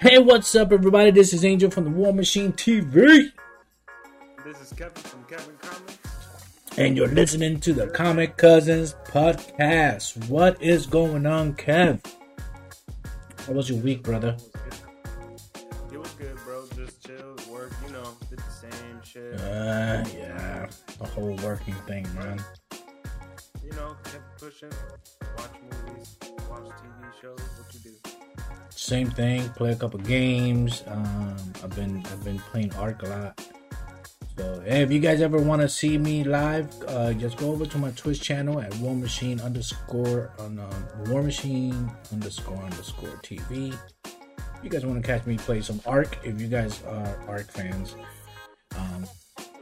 Hey, what's up, everybody? This is Angel from the War Machine TV. This is Kevin from Kevin Comics. And you're listening to the Comic Cousins podcast. What is going on, Kev? How was your week, brother? It was good, bro. Just chill, work, you know, did the same shit. Uh, yeah. The whole working thing, man. You know, kept pushing, watch movies, watch TV shows, what you do. Same thing. Play a couple games. Um, I've been I've been playing Ark a lot. So hey, if you guys ever want to see me live, uh, just go over to my Twitch channel at War Machine underscore on um, War Machine underscore underscore TV. If you guys want to catch me play some Ark, if you guys are Ark fans, um,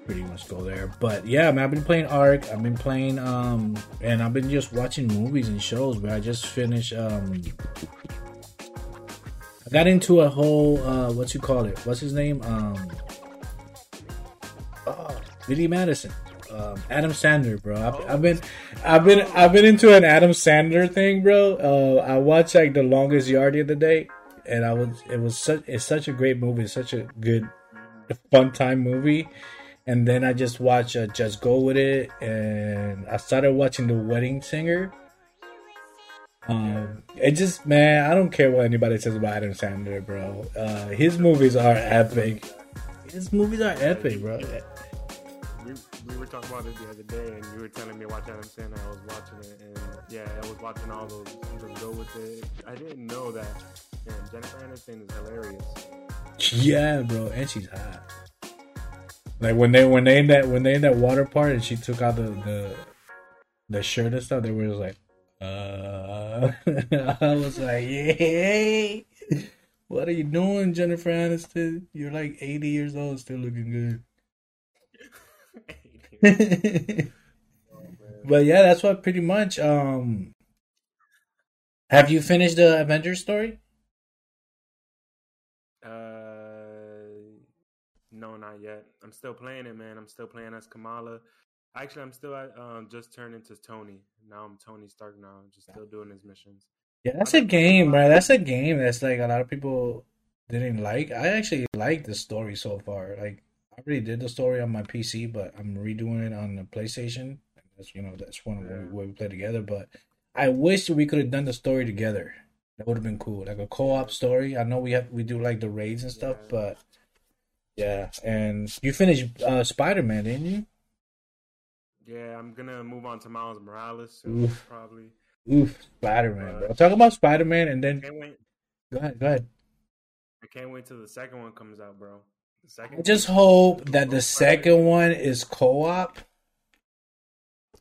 pretty much go there. But yeah, man, I've been playing Ark. I've been playing um, and I've been just watching movies and shows. But I just finished um. I got into a whole uh what you call it? What's his name? Um oh, Billy Madison. Um, Adam Sandler, bro. I've, I've been, I've been, I've been into an Adam Sandler thing, bro. Uh, I watched like the longest yard the other day, and I was, it was such, it's such a great movie, it's such a good, fun time movie. And then I just watched uh, Just Go with It, and I started watching The Wedding Singer. Um, it just man, I don't care what anybody says about Adam Sandler, bro. Uh, his movies are epic. His movies are epic, bro. We, we were talking about it the other day, and you were telling me watch Adam Sandler. I was watching it, and yeah, I was watching all those. Just go with it. I didn't know that. Man, Jennifer Aniston is hilarious. Yeah, bro, and she's hot. Like when they when they in that when they in that water part and she took out the the, the shirt and stuff, they were just like, uh, I was like, yeah. What are you doing, Jennifer Aniston? You're like 80 years old, still looking good. but yeah, that's what pretty much. Um, have you finished the Avengers story? No, not yet. I'm still playing it, man. I'm still playing as Kamala. Actually, I'm still at um just turned into Tony. Now I'm Tony Stark. Now, just still doing his missions. Yeah, that's a game, bro. That's a game that's like a lot of people didn't like. I actually like the story so far. Like I already did the story on my PC, but I'm redoing it on the PlayStation. That's you know that's one Yeah. where we play together. But I wish we could have done the story together. That would have been cool, like a co-op story. I know we have we do like the raids and stuff, Yeah. but yeah. And you finished uh, Spider Man, didn't you? Yeah, I'm gonna move on to Miles Morales soon, Oof. probably. Oof, Spider Man, bro. Talk about Spider Man, and then go ahead, go ahead. I can't wait till the second one comes out, bro. The second. I just hope that the second one is co-op.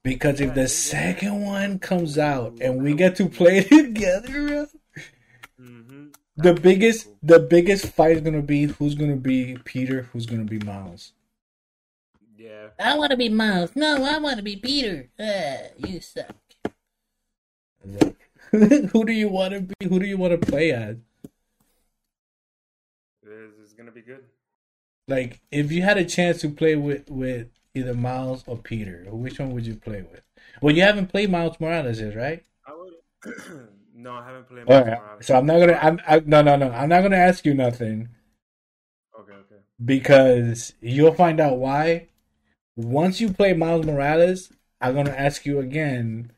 Because if the second one comes out and we get to play together, bro, hmm the biggest the biggest fight is gonna be who's gonna be Peter, who's gonna be Miles. Yeah. I want to be Miles. No, I want to be Peter. Uh, you suck. who do you want to be? Who do you want to play as? It's, it's gonna be good. Like, if you had a chance to play with with either Miles or Peter, which one would you play with? Well, you haven't played Miles Morales, yet, right? I would. no, I haven't played. All Miles right. Morales. So I'm not gonna. I'm I, no, no, no. I'm not gonna ask you nothing Okay, okay. because you'll find out why. Once you play Miles Morales, I'm gonna ask you again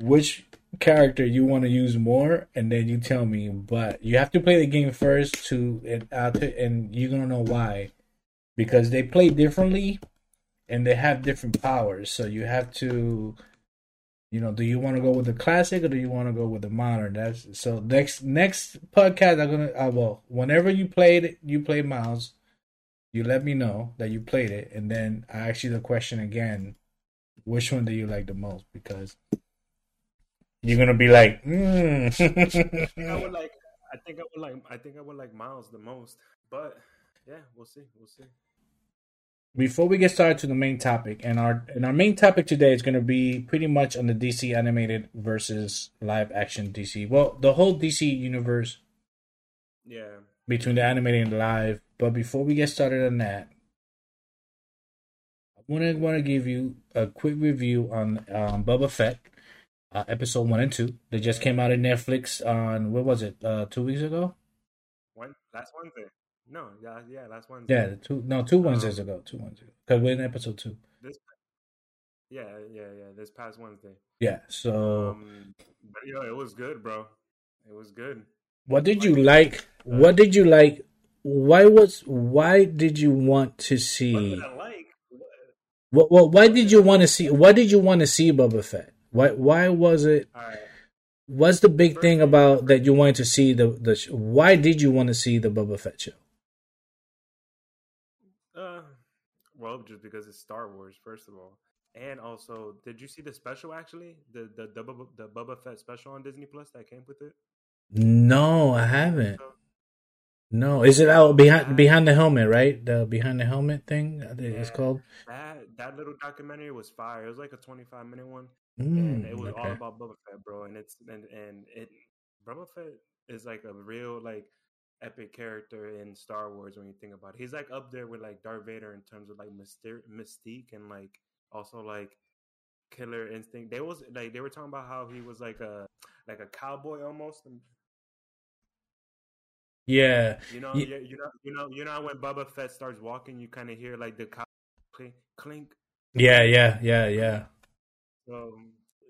which character you want to use more, and then you tell me. But you have to play the game first to and uh, to, and you're gonna know why because they play differently and they have different powers. So you have to. You know, do you want to go with the classic or do you want to go with the modern? That's so next next podcast. I'm gonna uh, well, whenever you played you play Miles, you let me know that you played it, and then I ask you the question again: which one do you like the most? Because you're gonna be like, I think I mm. would like. I think I would like. I think I would like Miles the most. But yeah, we'll see. We'll see. Before we get started to the main topic, and our and our main topic today is going to be pretty much on the DC animated versus live action DC. Well, the whole DC universe Yeah. between the animated and the live. But before we get started on that, I want to want to give you a quick review on um, Boba Fett. uh, episode one and two. They just came out in Netflix on what was it? Uh, two weeks ago. One last Wednesday. No, yeah, yeah, last Wednesday. Yeah, two no two Wednesdays ago. Two Wednesdays because we're in episode two. This. Yeah, yeah, yeah. This past Wednesday. Yeah. So, Um, but yo, it was good, bro. It was good. what did you like? What did you like? Why was why did you want to What see? I like? What- What, what why did you want to see? Why did you want to see Boba Fett? Why why was it? Right. What's the big thing about that you wanted to see the the? sh- Why did you want to see the Boba Fett show? Uh, well, just because it's Star Wars, first of all, and also, did you see the special? Actually, the the the, Bubba, the Boba Fett special on Disney Plus that came with it. No, I haven't. No, is it out behind behind the helmet? Right, the behind the helmet thing. I think It's called. that that little documentary was fire. It was like a twenty five minute one, Mm, and it was all about Boba Fett, bro. And it's and and it Boba Fett is like a real like epic character in Star Wars when you think about it. He's like up there with like Darth Vader in terms of like myster- mystique and like also like killer instinct. They was like they were talking about how he was like a like a cowboy almost. And, Yeah, you know, Ye- you, know, you know, you know when Boba Fett starts walking, you kind of hear like the cow clink, clink. yeah, yeah, yeah, yeah. So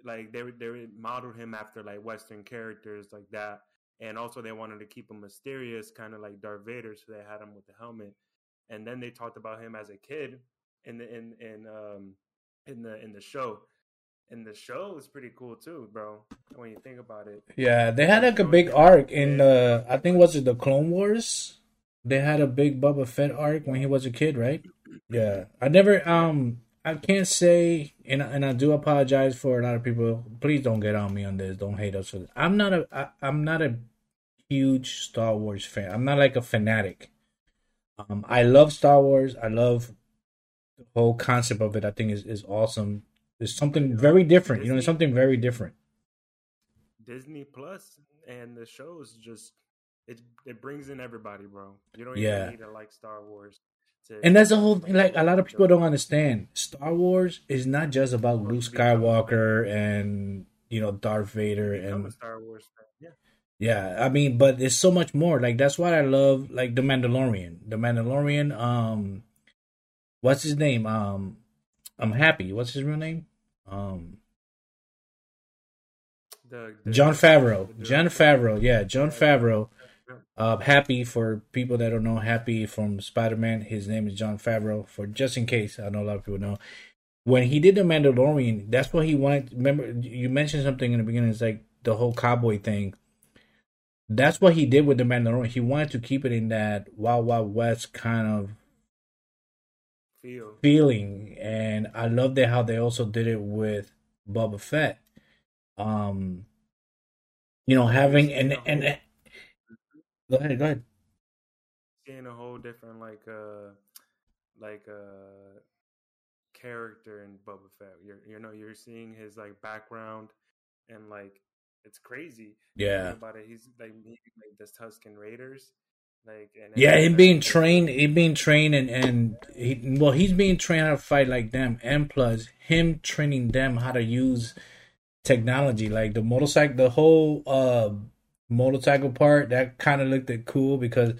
like they were- they were- modeled him after like Western characters like that, and also they wanted to keep him mysterious, kind of like Darth Vader, so they had him with the helmet. And then they talked about him as a kid in the in in um in the in the show. And the show was pretty cool too, bro. When you think about it, Yeah, they had like a big arc in the. I think was it the Clone Wars. They had a big Boba Fett arc when he was a kid, right? Yeah, I never. Um, I can't say, and and I do apologize for a lot of people. Please don't get on me on this. Don't hate us for this. I'm not a. I, I'm not a huge Star Wars fan. I'm not like a fanatic. Um, I love Star Wars. I love the whole concept of it. I think is is awesome. It's something very different. You know, it's something very different. Disney Plus and the shows just it it brings in everybody, bro. You don't Yeah. even need to like Star Wars. And that's the whole thing. Like a lot of people don't understand. Star Wars is not just about Luke Skywalker and you know Darth Vader and Star Wars fan. Yeah. yeah. I mean, but it's so much more. Like that's why I love like the Mandalorian. The Mandalorian. Um, what's his name? Um, I'm happy. What's his real name? Um, The, the Jon Favreau. Jon Favreau. Yeah, Jon Favreau. Uh, happy for people that don't know Happy from Spider Man. His name is Jon Favreau. For just in case, I know a lot of people know. When he did the Mandalorian, that's what he wanted. Remember, you mentioned something in the beginning. It's like the whole cowboy thing. That's what he did with the Mandalorian. He wanted to keep it in that Wild Wild West kind of feel. feeling, and I love it how they also did it with Boba Fett. Um, you know, having and and go ahead, go ahead. seeing a whole different like uh like uh character in Boba Fett. You're you know you're seeing his like background and like it's crazy. Yeah. about it. He's like maybe like the Tusken Raiders, like and Yeah, him being trained, him being trained, and and he, well, he's being trained how to fight like them, and plus him training them how to use technology, like the motorcycle, the whole uh motorcycle part. That kind of looked cool because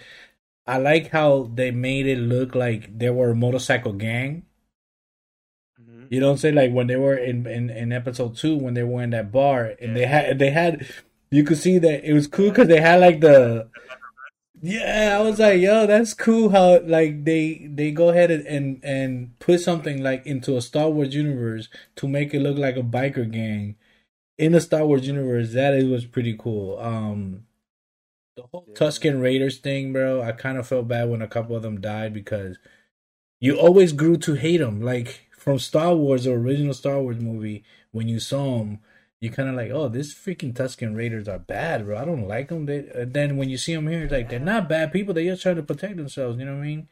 I like how they made it look like they were a motorcycle gang. Mhm. You know what I'm saying? Like when they were in in, in episode two, when they were in that bar, and they had they had, you could see that it was cool because they had like the. Yeah, I was like, yo, that's cool how like they they go ahead and, and and put something like into a Star Wars universe to make it look like a biker gang in the Star Wars universe. That it was pretty cool. Um, the whole Yeah. Tusken Raiders thing, bro. I kind of felt bad when a couple of them died because you always grew to hate them. Like from Star Wars, the original Star Wars movie, when you saw them, you kind of like, oh, this freaking Tusken Raiders are bad, bro. I don't like them. They, uh, then when you see them here, it's like they're not bad people. They just trying to protect themselves. You know what I mean?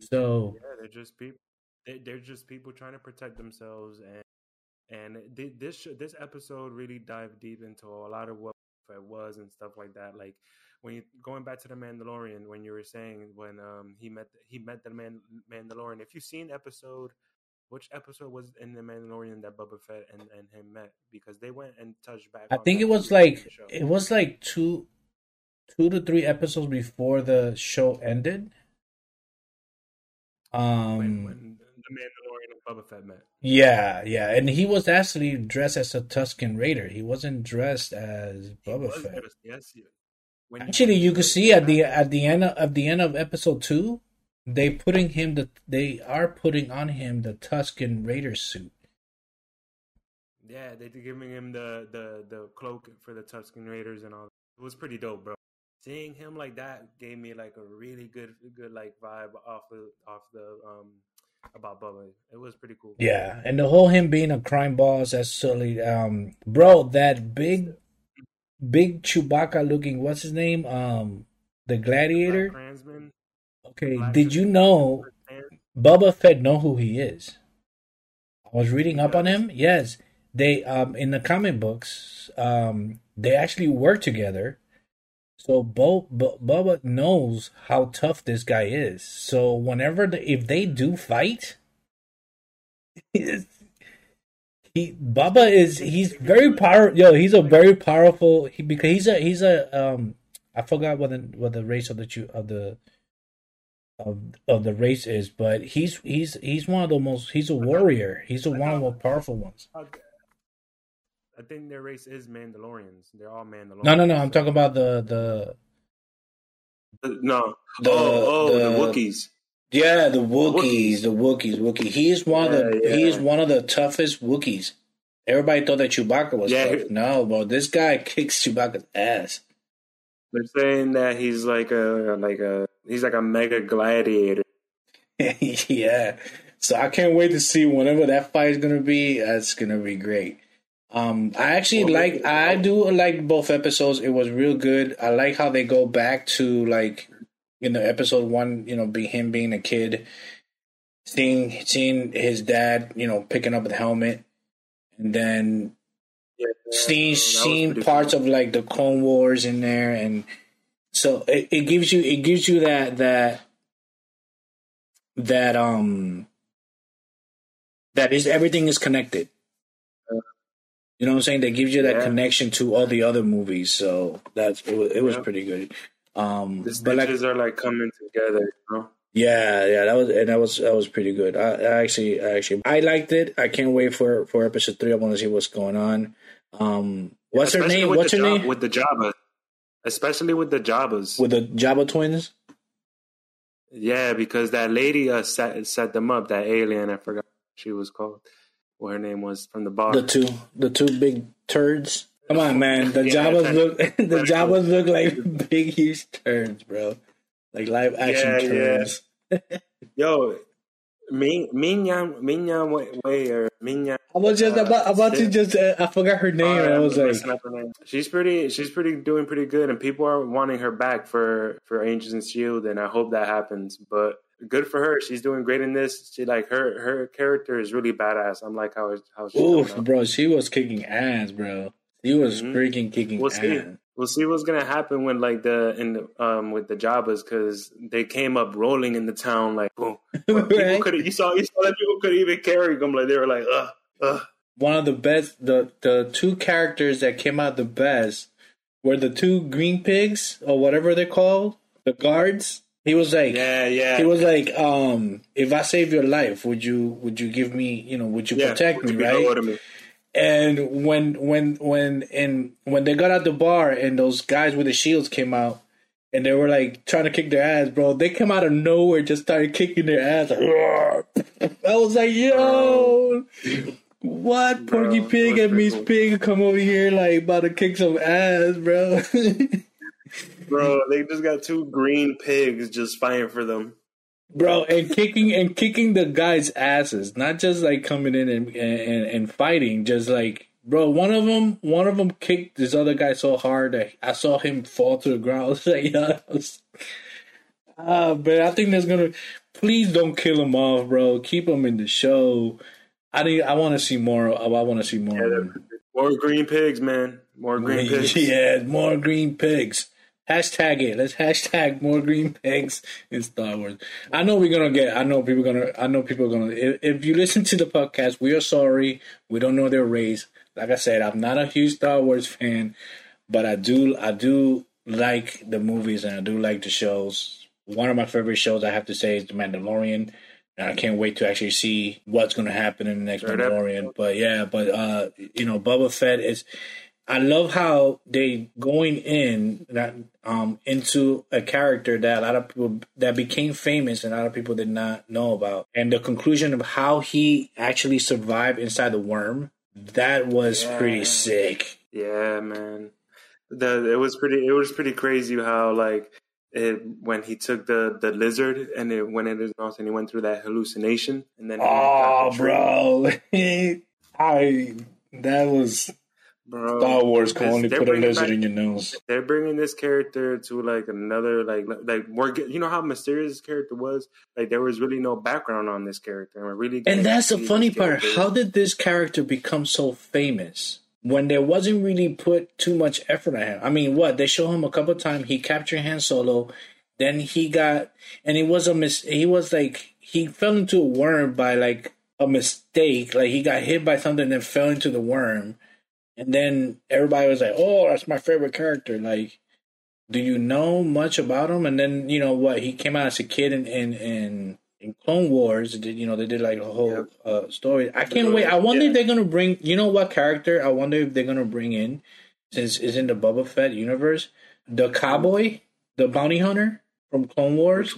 So Yeah, they're just people. They, they're just people trying to protect themselves, and th- this sh- this episode really dived deep into a lot of what it was and stuff like that. Like when you going back to the Mandalorian, when you were saying when um he met he met the man Mandalorian. If you've seen episode which episode was in the Mandalorian that Boba Fett and, and him met? Because they went and touched back. I think it was like it was like two two to three episodes before the show ended. Um when, when the Boba Fett met. yeah, yeah, and he was actually dressed as a Tusken Raider. He wasn't dressed as Boba Fett. dressed- Yes. when Actually, you could see at the at the end of, at the end of episode two, they putting him the they are putting on him the Tusken Raider suit. Yeah, they did giving him the, the the cloak for the Tusken Raiders and all. It was pretty dope, bro. Seeing him like that gave me like a really good good like vibe off the off the um about Bubba. It was pretty cool. Yeah, and the whole him being a crime boss, that's silly. Um, bro, that big, big Chewbacca looking, what's his name? Um, the Gladiator. Black Okay, Black did you know. Bubba Fett know who he is? I was reading up on him. Yes, they um in the comic books um they actually work together. So Bo, Bo, Bubba knows how tough this guy is. So whenever the, if they do fight, he Bubba is he's very power. Yo, he's a very powerful. He because he's a he's a um I forgot what the what the race of the of the of of the race is, but he's he's he's one of the most he's a warrior. He's a, one of the powerful ones. Okay. I think their race is Mandalorians. They're all Mandalorians. No, no, no. I'm talking about the the uh, No. The- oh, oh, the, the- Wookiees. yeah the Wookiees. The Wookiees, Wookie. He is one of the Yeah, he is one of the toughest Wookiees. Everybody thought that Chewbacca was Yeah. tough. No, bro, this guy kicks Chewbacca's ass. They're saying that he's like a like a he's like a mega gladiator. yeah. So I can't wait to see whenever that fight is gonna be. That's gonna be great. Um, I actually Well, like. I do like both episodes. It was real good. I like how they go back to like, you know, episode one. You know, be him being a kid, seeing seeing his dad. You know, picking up the helmet, and then Yeah, seeing seeing parts cool. of like the Clone Wars in there, and so it, it gives you it gives you that that that um that is everything is connected. You know what I'm saying? That gives you that Yeah. connection to all the other movies. So that's it was, it was Yeah. pretty good. Um, the but like are like coming together. You know? yeah, yeah, that was and that was that was pretty good. I, I actually, I actually, I liked it. I can't wait for for episode three. I want to see what's going on. Um, what's her name? What's her Jab- name? With the Jabba, especially with the Jabbas. With the Jabba twins. yeah, because that lady uh, set set them up. That alien, I forgot what she was called. What her name was from the bar. The two, the two big turds. Come on, man. The Yeah, Jabbas look, the that's Jabbas look like big, huge turds, bro. Like live action Yeah, yeah. turds. Yo, Min Minyan Minyan Way or Minyan. I was just about about to just, uh, I forgot her name. and I was like, up her name. she's pretty. She's pretty doing pretty good, and people are wanting her back for for Angels and Shield, and I hope that happens. But good for her. She's doing great in this. She like her her character is really badass. I'm like how how she's oof, bro. She was kicking ass, bro. She was Mhm. freaking kicking We'll see. ass. We'll see what's gonna happen when like the in the um with the Jabbas because they came up rolling in the town like boom. People Right? could you saw you saw that people could even carry them like they were like ugh ugh. One of the best, the the two characters that came out the best were the two green pigs or whatever they're called, the guards. He was like, Yeah, yeah. He was like, um, if I save your life, would you would you give me, you know, would you yeah, protect would me, you right? me? And when when when and when they got out the bar and those guys with the shields came out and they were like trying to kick their ass, bro, they come out of nowhere just started kicking their ass. Like, I was like, yo, what Bro, Porky Pig and Miss. Pig come over here like about to kick some ass, bro. Bro, they just got two green pigs just fighting for them. bro and kicking and kicking the guys asses. Not just like coming in and, and and fighting just like bro one of them one of them kicked this other guy so hard that i saw him fall to the ground. I was like yeah was, ah but i think that's gonna please don't kill him off bro. Keep him in the show. I need i want to see more i want to see more Yeah, More green pigs, man. More green pigs. yeah more green pigs Hashtag it. Let's hashtag more green pegs in Star Wars. I know we're gonna get. I know people gonna. I know people are gonna. If, if you listen to the podcast, we are sorry. We don't know their race. Like I said, I'm not a huge Star Wars fan, but I do. I do like the movies and I do like the shows. One of my favorite shows, I have to say, is The Mandalorian. And I can't wait to actually see what's going to happen in the next Mandalorian. But yeah, but uh, you know, Bubba Fett is. I love how they going in that um into a character that a lot of people that became famous and a lot of people did not know about, and the conclusion of how he actually survived inside the worm. That was Yeah. pretty sick. Yeah, man. The it was pretty it was pretty crazy how like it when he took the the lizard and it went in his mouth and he went through that hallucination and then he Oh, got the tree. bro, I that was bro Star Wars can only put a lizard back- in your nose. they're bringing this character to like another like like we're get- you know how mysterious this character was like there was really no background on this character and we're really And that's the funny part. character. How did this character become so famous when there wasn't really put too much effort on him? I mean, what they show him a couple times. He captured Han Solo, then he got, and it was a mis. He was like he fell into a worm by like a mistake. Like he got hit by something and fell into the worm, and then everybody was like, "Oh, that's my favorite character." Like. Do you know much about him? And then you know what he came out as a kid in in, in in Clone Wars, did- you know, they did like a whole uh, story. I can't wait. I wonder if they're gonna bring. You know what character? I wonder if they're gonna bring in, since is in the Boba Fett universe, the cowboy, the bounty hunter from Clone Wars.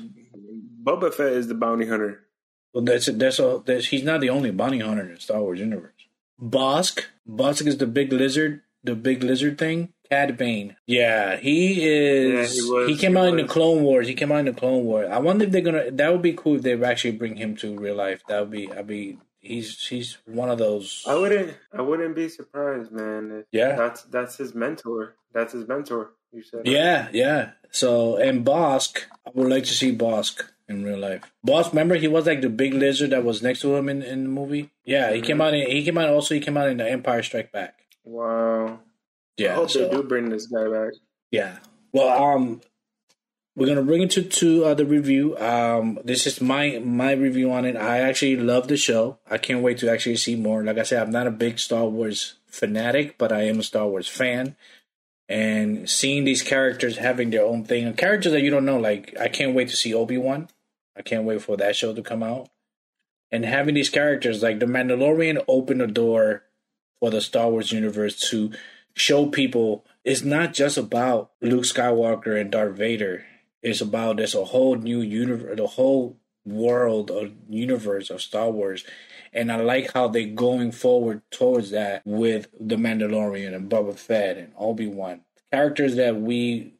Boba Fett is the bounty hunter Well, that's a, that's a that's, he's not the only bounty hunter in the Star Wars universe. Bossk, Bossk is the big lizard, the big lizard thing. Cad Bane. Yeah, he is. Yeah, he, he came he out in the. Clone Wars. He came out in the Clone Wars. I wonder if they're gonna. That would be cool if they actually bring him to real life. That would be. I'd be. He's he's one of those. I wouldn't I wouldn't be surprised man Yeah. that's that's his mentor that's his mentor you said Yeah, yeah. So and Bossk, I would like to see Bossk in real life. Boss, remember he was like the big lizard that was next to him in, in the movie. Yeah, he came out. In, he came out. Also, he came out in the Empire Strike Back. wow I Yeah, hope so- they do bring this guy back yeah. Well, um, we're gonna bring it to to uh, the review. Um, this is my my review on it. I actually love the show. I can't wait to actually see more. Like I said, I'm not a big Star Wars fanatic, but I am a Star Wars fan. And seeing these characters having their own thing, and characters that you don't know, like I can't wait to see Obi Wan. I can't wait for that show to come out. And having these characters like the Mandalorian open the door for the Star Wars universe to show people it's not just about Luke Skywalker and Darth Vader. It's about there's a whole new universe, the whole world of universe of Star Wars. And I like how they're going forward towards that with the Mandalorian and Boba Fett and Obi Wan characters that we,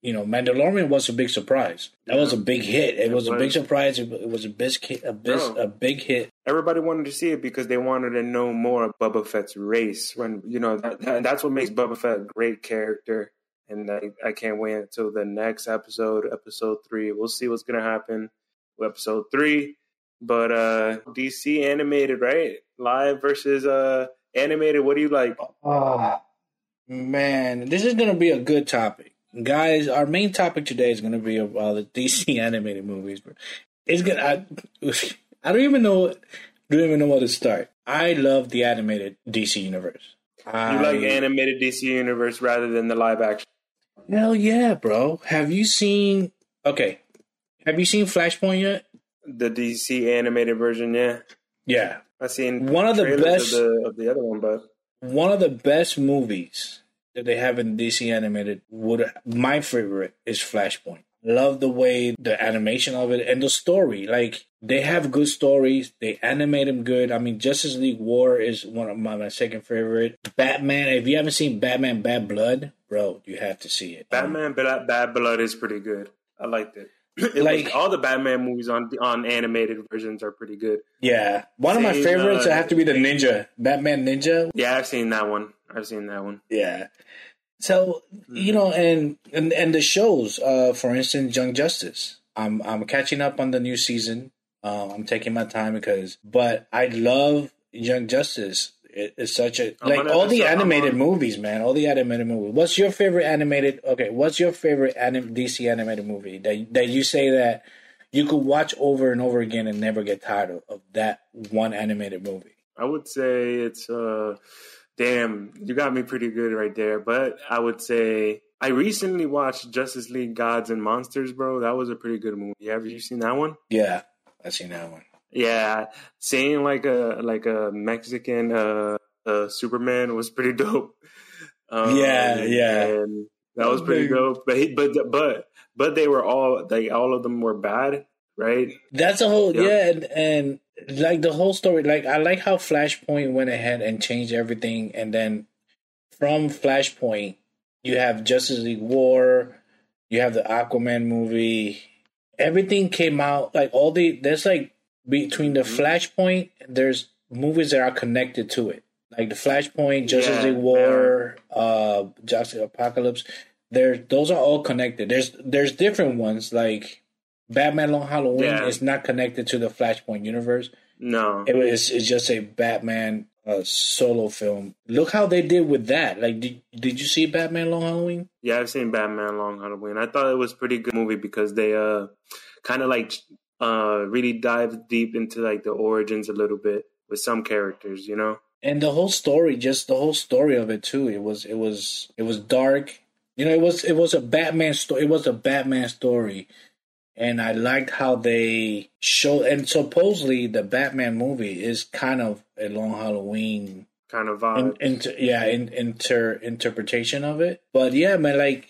you know, Mandalorian was a big surprise. That was a big hit. It, It was, a big surprise. It, it was a big, hit- a big, No. a big hit. everybody wanted to see it because they wanted to know more of Boba Fett's race. When you know that, that- that's what makes Boba Fett a great character, and I, I can't wait until the next episode, episode three. We'll see what's gonna happen with episode three. But uh DC animated, right? Live versus uh animated. What do you like? Oh man, this is gonna be a good topic, guys. Our main topic today is gonna be about the DC animated movies. It's gonna. I, I don't even know. Don't even know where to start. I love the animated DC universe. You I, like animated DC universe rather than the live action? Hell yeah, bro. Have you seen? Okay, have you seen Flashpoint yet? The DC animated version, yeah. Yeah, I seen One of the best- of the, of the other one, but one of the best movies that they have in DC animated would my favorite is Flashpoint. Love the way the animation of it and the story. Like they have good stories. They animate them good. I mean, Justice League War is one of my, my second favorite. Batman. If you haven't seen Batman Bad Blood, bro, you have to see it. Batman Bad, Bad Blood is pretty good. I liked it. It Like- was, all the Batman movies on on animated versions are pretty good. Yeah, one of my favorites. uh, I have to be the Ninja Batman Ninja. Yeah, I've seen that one. I've seen that one. Yeah. So you know, and and and the shows, uh, for instance, Young Justice. I'm I'm catching up on the new season. Uh, I'm taking my time because, but I love Young Justice. It, it's such a I'm like all the animated movies, man. All the animated movies. What's your favorite animated? Okay, what's your favorite anim, DC animated movie that that you say that you could watch over and over again and never get tired of, of that one animated movie? I would say it's uh damn, you got me pretty good right there. But I would say I recently watched Justice League Gods and Monsters, bro. That was a pretty good movie. Have you seen that one? Yeah, I've seen that one. Yeah. Seeing like a like a Mexican uh, uh Superman was pretty dope. Um, Yeah, yeah. That was pretty dope. But he, but but but they were all like all of them were bad, right? That's a whole Yeah. yeah, and, and like the whole story. Like I like how Flashpoint went ahead and changed everything, and then from Flashpoint, you have Justice League War, you have the Aquaman movie. Everything came out like all the there's like between the Mm-hmm. Flashpoint, there's movies that are connected to it, like the Flashpoint, Justice Yeah, League War, uh, Justice Apocalypse. There, those are all connected. There's there's different ones like Batman Long Halloween Yeah. is not connected to the Flashpoint universe. No. It was it's just a Batman uh, solo film. Look how they did with that. Like, did did you see Batman Long Halloween? Yeah, I've seen Batman Long Halloween. I thought it was a pretty good movie because they uh kind of like uh really dive deep into like the origins a little bit with some characters, you know. And the whole story, just the whole story of it too. It was it was it was dark. You know, it was it was a Batman story. It was a Batman story. And I liked how they show and supposedly the Batman movie is kind of a long Halloween Kind of in, vibe. inter, yeah, in, inter interpretation of it. But yeah, man, like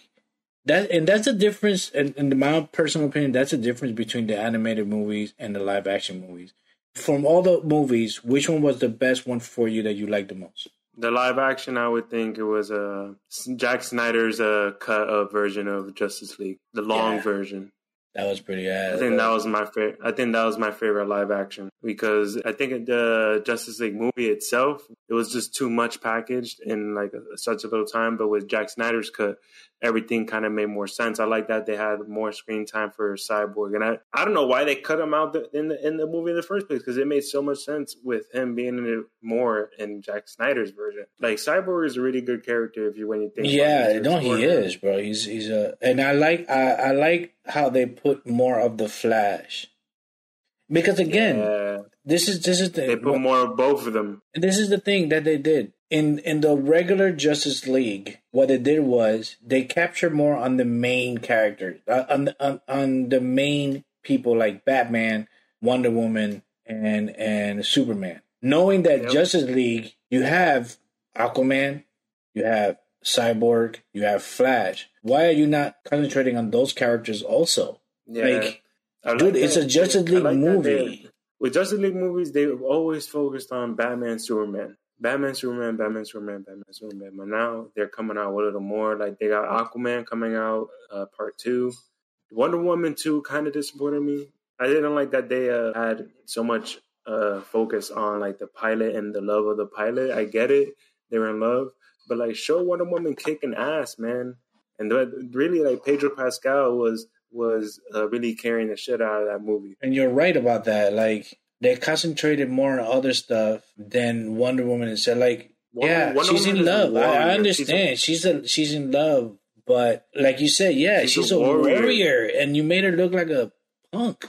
that, and that's the difference. In, in my personal opinion, that's the difference between the animated movies and the live action movies. From all the movies, which one was the best one for you that you liked the most? the live action, I would think it was uh, Zack Snyder's uh, cut of version of Justice League, the long Yeah. version. That was pretty. I Uh, think that was my favorite. I think that was my favorite live action because I think the Justice League movie itself it was just too much packaged in like such a little time. But with Zack Snyder's cut, everything kind of made more sense. I like that they had more screen time for Cyborg, and I I don't know why they cut him out the, in the in the movie in the first place because it made so much sense with him being in it more in Zack Snyder's version. Like Cyborg is a really good character if you when you think. yeah, no, he is, bro. He's he's a, and I like I, I like how they put more of the Flash, because again, Yeah, this is this is the they put more of both of them. And this is the thing that they did in in the regular Justice League. What they did was they captured more on the main characters, uh, on, the, on on the main people like Batman, Wonder Woman, and and Superman. Knowing that Yep. Justice League, you have Aquaman, you have Cyborg, you have Flash. Why are you not concentrating on those characters also? Yeah. Like, like dude, it's a Justice League like movie. they- With Justice League movies, they've always focused on Batman, Superman. Batman, Superman, Batman, Superman, Batman, Superman. But now they're coming out with a little more. Like they got Aquaman coming out, uh, part two. Wonder Woman 2 kind of disappointed me. I didn't like that they uh, had so much uh, focus on like the pilot and the love of the pilot. I get it. They were in love. But like show Wonder Woman kicking ass, man. And really like Pedro Pascal was was uh, really carrying the shit out of that movie. And you're right about that. Like they concentrated more on other stuff than Wonder Woman and said like Wonder- yeah, Wonder she's Woman in love. I, I understand. She's a, she's in love, but like you said, yeah, she's, She's a, a warrior. warrior. and you made her look like a punk.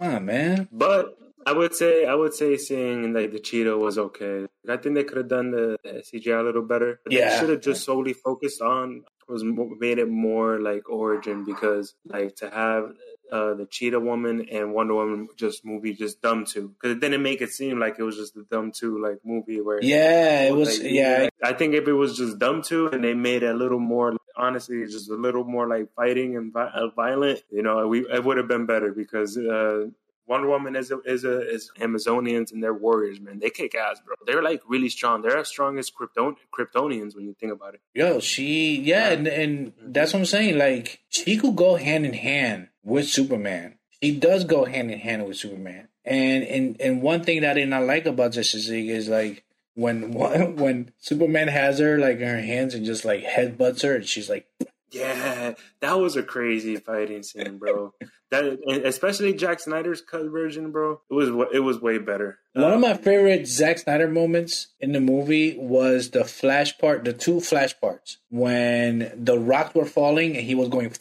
Come on, man. But I would say I would say seeing like the cheetah was okay. I think they could have done the CGI a little better. But Yeah. they should have just solely focused on was made it more like origin because like to have uh, the cheetah woman and Wonder Woman just movie just dumb too because it didn't make it seem like it was just the dumb two like movie where Yeah, it was. like, Yeah, I think if it was just dumb too, and they made it a little more, honestly, just a little more like fighting and vi- uh, violent, you know, we it would have been better because uh, Wonder Woman is a, is a is Amazonians and they're warriors, man. They kick ass, bro. They're like really strong. They're as strong as Krypton- Kryptonians when you think about it. yo, she. Yeah, and and that's what I'm saying. Like she could go hand in hand with Superman. She does go hand in hand with Superman. And and and one thing that I did not like about Justice League is like when when Superman has her like in her hands and just like headbutts her, and she's like, Yeah, that was a crazy fighting scene, bro. that especially Zack Snyder's cut version, bro. It was it was way better. One of my favorite Zack Snyder moments in the movie was the flash part, the two flash parts when the rocks were falling and he was going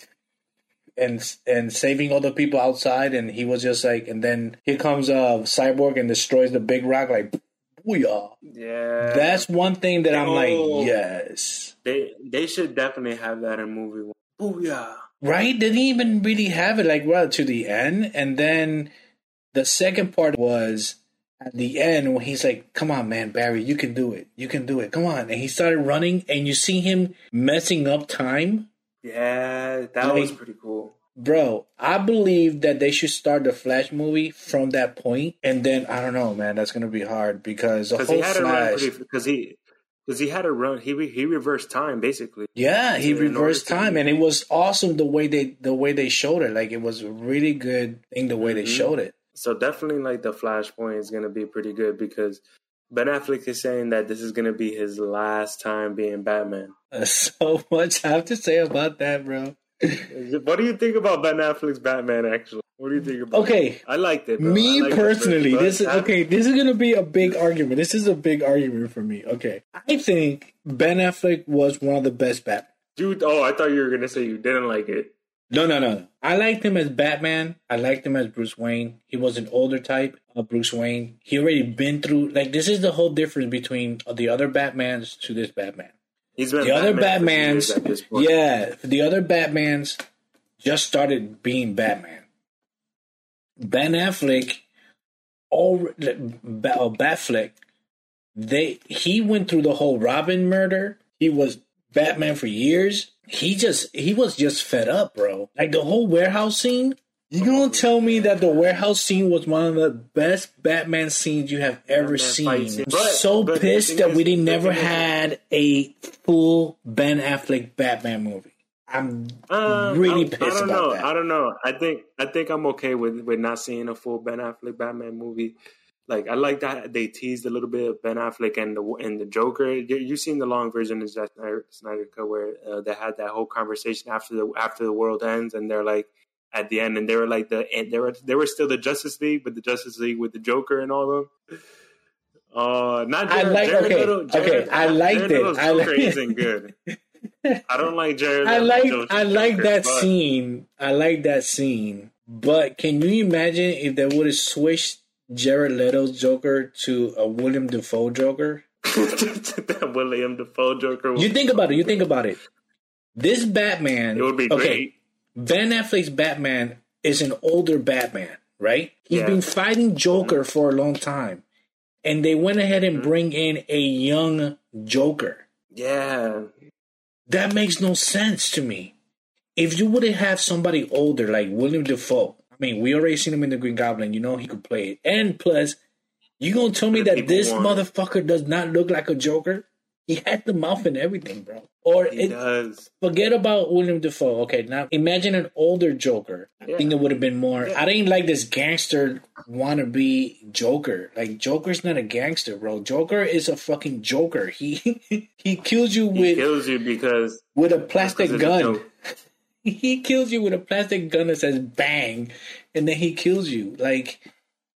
and and saving all the people outside, and he was just like, and then here comes uh Cyborg and destroys the big rock, like, booyah. yeah, That's one thing that I'm Oh. like, yes, they they should definitely have that in movie. Booyah! Oh, right? They Didn't even really have it like well to the end, and then the second part was at the end when he's like, "Come on, man, Barry, you can do it. You can do it. Come on!" And he started running, and you see him messing up time. Yeah, that Like- was pretty cool. Bro, I believe that they should start the Flash movie from that point, and then I don't know, man. That's gonna be hard because the whole he had Flash. Because he because he had to run. He re- he reversed time basically. Yeah, he reversed time, and it was awesome the way they the way they showed it. Like it was a really good thing the way they Mhm. showed it. So definitely, like the Flashpoint is gonna be pretty good because Ben Affleck is saying that this is gonna be his last time being Batman. So much I have to say about that, bro. What do you think about Ben Affleck's Batman? Actually, what do you think about? Okay, I liked it. bro. Me personally, this is okay. This is gonna be a big argument. This is a big argument for me. Okay, I think Ben Affleck was one of the best Batman. dude. Oh, I thought you were gonna say you didn't like it. No, no, no, no. I liked him as Batman. I liked him as Bruce Wayne. He was an older type of Bruce Wayne. He already been through like this is the whole difference between the other Batmans to this Batman. He's been The other Batman for Batmans, at this point. yeah, the other Batmans just started being Batman. Ben Affleck, all oh, uh, Batfleck, they he went through the whole Robin murder. He was Batman for years. He just he was just fed up, bro. Like the whole warehouse scene. You gonna tell me that the warehouse scene was one of the best Batman scenes you have ever Batman seen? But- so but pissed that we didn't never had a full Ben Affleck Batman movie. I'm Uh, really I, pissed I don't about know. that. I don't know. I think I think I'm okay with with not seeing a full Ben Affleck Batman movie. Like I like that they teased a little bit of Ben Affleck and the and the Joker. You, you've seen the long version of Zack Snyder, Snyder Cut where uh, they had that whole conversation after the after the world ends, and they're like at the end, and they were like the and they were they were still the Justice League, but the Justice League with the Joker and all of them. Uh, not I like- Jared okay, Leto, Jared, okay, I liked Jared it. Leto's I like- Joker isn't good. I don't like Jared. I like I like Joker, that but- scene. I like that scene. But can you imagine if they would have switched Jared Leto's Joker to a William Dafoe Joker? that William Dafoe Joker. You think about it. You think about it. This Batman. it would be okay, great. Ben Affleck's Batman is an older Batman, right? He's Yeah. been fighting Joker mm-hmm. for a long time. And they went ahead and mm-hmm. bring in a young Joker. Yeah, That makes no sense to me. If you would have somebody older like William Dafoe, I mean, we already seen him in the Green Goblin. You know he could play it. And plus, you gonna tell me that this want motherfucker does not look like a Joker? He had the mouth and everything, bro. Or he it, does. forget about William Dafoe. Okay, now imagine an older Joker. I think it would have been more. I didn't like this gangster wannabe Joker. Like Joker's not a gangster, bro. Joker is a fucking Joker. He he kills you He with kills you because with a plastic it's a gun. He kills you with a plastic gun that says bang, and then he kills you. Like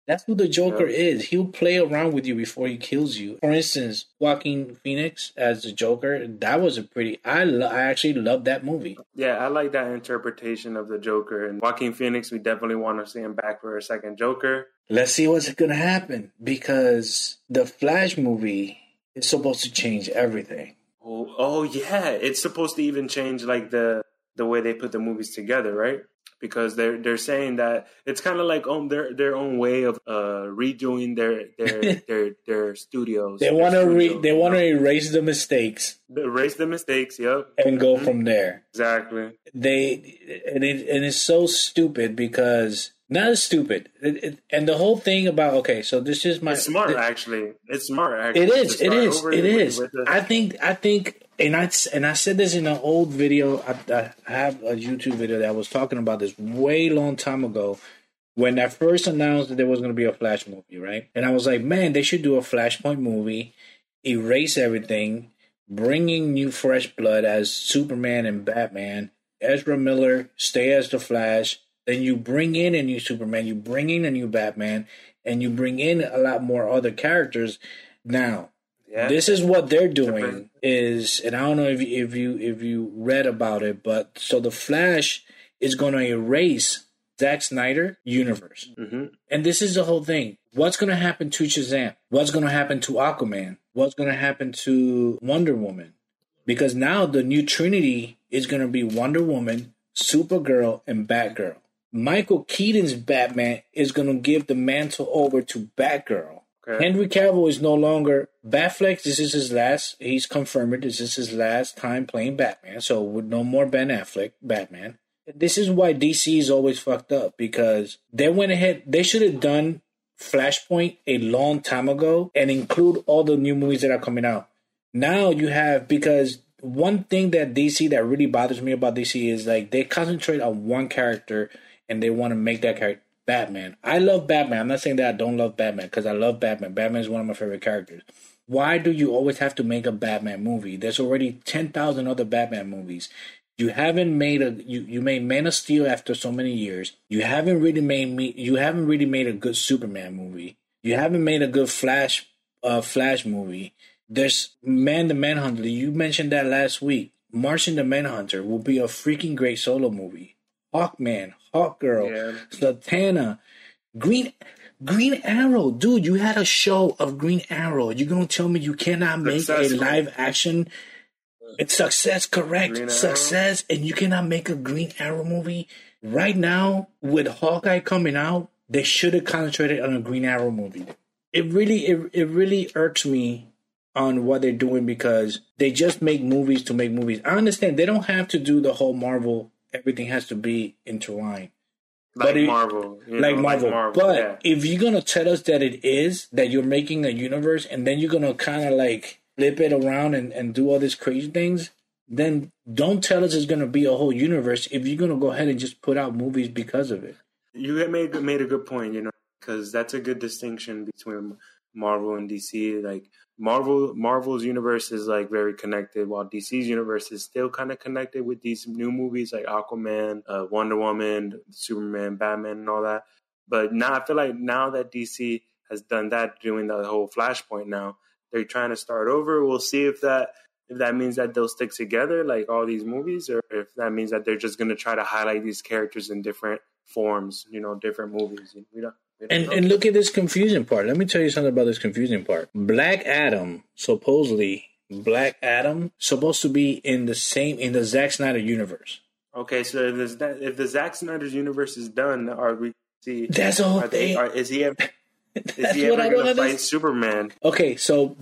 that's who the Joker Yeah. is. He'll play around with you before he kills you. For instance, Joaquin Phoenix as the Joker, that was a pretty. I lo- I actually loved that movie. Yeah, I like that interpretation of the Joker. And Joaquin Phoenix, we definitely want to see him back for a second Joker. Let's see what's gonna happen because the Flash movie is supposed to change everything. Oh, oh yeah, it's supposed to even change like the the way they put the movies together, right? Because they're they're saying that it's kind of like on their their own way of uh redoing their their their their studios. They want to re- they want to erase the mistakes erase the mistakes. Yep, and go Mhm. from there. exactly. they and it and it's so stupid because not as stupid it, it, and the whole thing about okay so this is my It's smart, th- actually. It's smart. Actually, it is it is it with- is with i think i think and i and i said this in an old video I, I have a youtube video that I was talking about this way long time ago when I first announced that there was going to be a Flash movie, right? And I was like, man, they should do a Flashpoint movie, erase everything, bringing new fresh blood as Superman and Batman. Ezra Miller stay as the Flash. Then you bring in a new Superman, you bring in a new Batman, and you bring in a lot more other characters. Now, Yeah. this is what they're doing is, and I don't know if you, if you if you read about it, but so the Flash is going to erase Zack Snyder universe. hmm And this is the whole thing. What's going to happen to Shazam? What's going to happen to Aquaman? What's going to happen to Wonder Woman? Because now the new Trinity is going to be Wonder Woman, Supergirl, and Batgirl. Michael Keaton's Batman is going to give the mantle over to Batgirl. Okay. Henry Cavill is no longer Batfleck. This is his last. He's confirmed. This is his last time playing Batman. So with no more Ben Affleck Batman. This is why DC is always fucked up because they went ahead. They should have done Flashpoint a long time ago and include all the new movies that are coming out. Now you have because one thing that DC that really bothers me about DC is like they concentrate on one character and they want to make that character Batman. I love Batman. I'm not saying that I don't love Batman because I love Batman. Batman is one of my favorite characters. Why do you always have to make a Batman movie? There's already 10,000 other Batman movies. You haven't made a you, you made Man of Steel after so many years. You haven't really made me you haven't really made a good Superman movie. You haven't made a good Flash uh Flash movie. There's Man the Manhunter. You mentioned that last week. Martian the Manhunter will be a freaking great solo movie. Hawkman, Hawkgirl, Yeah. Zatanna, Green Green Arrow, dude. You had a show of Green Arrow. You're gonna tell me you cannot make a live action? It's success, correct? Green Arrow. success, and you cannot make a Green Arrow movie right now with Hawkeye coming out. They should have concentrated on a Green Arrow movie. It really, it, it really irks me on what they're doing because they just make movies to make movies. I understand they don't have to do the whole Marvel. Everything has to be intertwined Like Marvel. you like know, Marvel. But yeah. if you're gonna tell us that it is that you're making a universe, and then you're gonna kind of like flip it around and, and do all these crazy things, then don't tell us it's gonna be a whole universe. If you're gonna go ahead and just put out movies because of it, You made made a good point, you know, because that's a good distinction between Marvel and DC. Like Marvel, Marvel's universe is like very connected, while DC's universe is still kind of connected with these new movies like Aquaman, uh, Wonder Woman, Superman, Batman, and all that. But now I feel like now that DC has done that, doing the whole Flashpoint now, they're trying to start over. We'll see if that if that means that they'll stick together like all these movies, or if that means that they're just going to try to highlight these characters in different forms, you know, different movies. We don't and and look at this confusing part. Let me tell you something about this confusing part. Black Adam supposedly Black Adam supposed to be in the same in the Zack Snyder universe. okay, so if, this, if the Zack Snyder's universe is done, are we see? That's the whole are they, are, is he ever, is he ever going to fight. Superman? Okay, so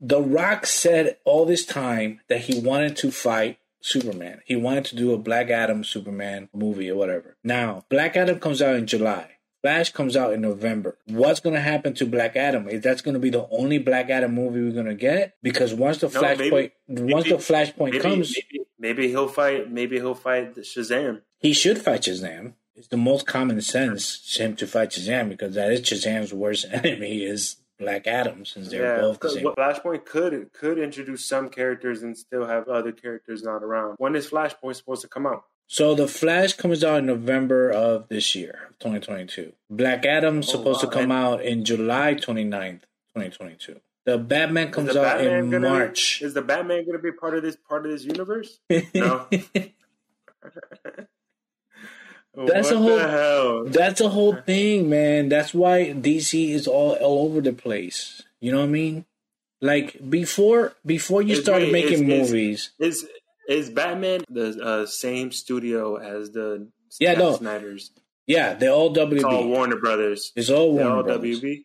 The Rock said all this time that he wanted to fight Superman. He wanted to do a Black Adam Superman movie or whatever. Now, Black Adam comes out in July. Flash comes out in November. What's going to happen to Black Adam? Is that's going to be the only Black Adam movie we're going to get? Because once the No, Flashpoint, maybe- once the Flashpoint Maybe, comes, maybe maybe he'll fight. Maybe he'll fight Shazam. he should fight Shazam. It's the most common sense him to fight Shazam because that is Shazam's worst enemy is Black Adam since they're yeah, both the same. Flashpoint could could introduce some characters and still have other characters not around. When is Flashpoint supposed to come out? So the Flash comes out in November of this year, 2022. Black Adam's oh, supposed to come out in July 29th, 2022. The Batman comes the out Batman in gonna be- March. Is the Batman going to be part of this part of this universe? No. That's what a whole- hell. That's a whole thing, man. That's why DC is all all over the place. You know what I mean? Like before before you started making movies, Is is Batman the uh, same studio as the Yeah, Zack no. Snyder's? yeah, they're all It's all WB. Warner Brothers. It's all They're Warner all Brothers. WB.